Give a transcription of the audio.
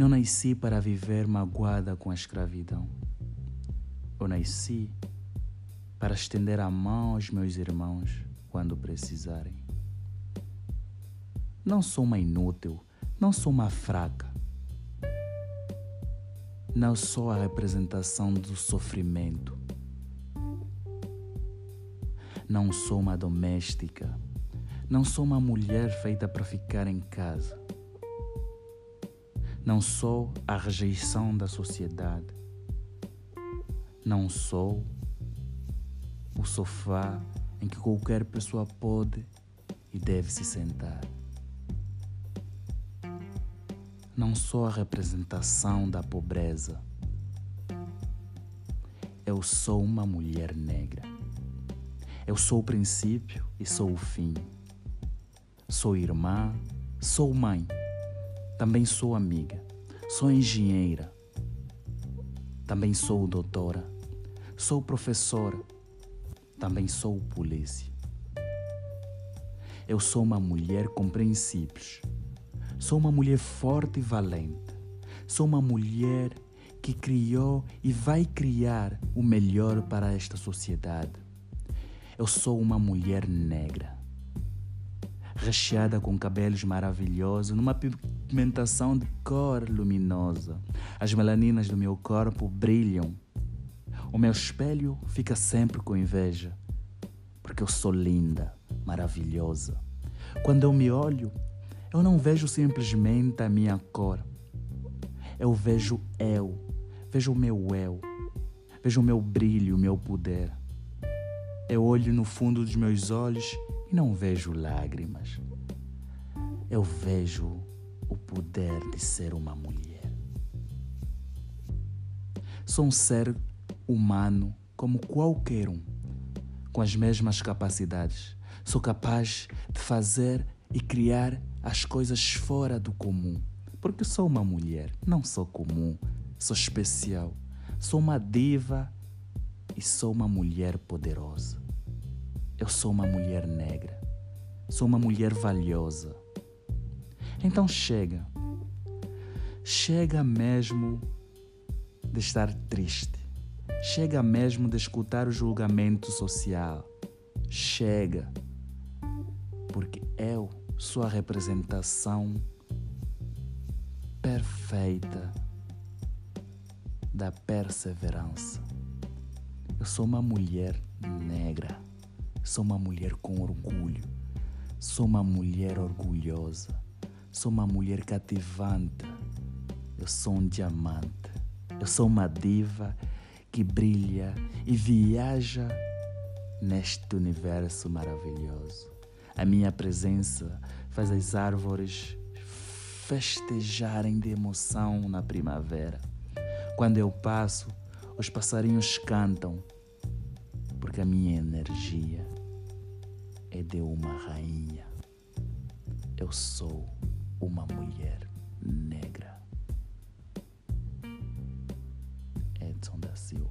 Não nasci para viver magoada com a escravidão. Eu nasci para estender a mão aos meus irmãos quando precisarem. Não sou uma inútil, não sou uma fraca. Não sou a representação do sofrimento. Não sou uma doméstica. Não sou uma mulher feita para ficar em casa. Não sou a rejeição da sociedade. Não sou o sofá em que qualquer pessoa pode e deve se sentar. Não sou a representação da pobreza. Eu sou uma mulher negra. Eu sou o princípio e sou o fim. Sou irmã, sou mãe. Também sou amiga. Sou engenheira. Também sou doutora. Sou professora. Também sou polícia. Eu sou uma mulher com princípios. Sou uma mulher forte e valente. Sou uma mulher que criou e vai criar o melhor para esta sociedade. Eu sou uma mulher negra, recheada com cabelos maravilhosos, numa pigmentação de cor luminosa. As melaninas do meu corpo brilham. O meu espelho fica sempre com inveja, porque eu sou linda, maravilhosa. Quando eu me olho, eu não vejo simplesmente a minha cor. Eu vejo eu, vejo o meu eu, vejo o meu brilho, o meu poder. Eu olho no fundo dos meus olhos e não vejo lágrimas. Eu vejo poder de ser uma mulher. Sou um ser humano como qualquer um, com as mesmas capacidades. Sou capaz de fazer e criar as coisas fora do comum, porque sou uma mulher, não sou comum, sou especial. Sou uma diva e sou uma mulher poderosa. Eu sou uma mulher negra. Sou uma mulher valiosa. Então chega. Chega mesmo de estar triste. Chega mesmo de escutar o julgamento social. Chega. Porque eu sou a representação perfeita da perseverança. Eu sou uma mulher negra. Sou uma mulher com orgulho. Sou uma mulher orgulhosa. Sou uma mulher cativante. Eu sou um diamante. Eu sou uma diva que brilha e viaja neste universo maravilhoso. A minha presença faz as árvores festejarem de emoção na primavera. Quando eu passo, os passarinhos cantam, porque a minha energia é de uma rainha. Eu sou uma mulher negra. Edson da Silva.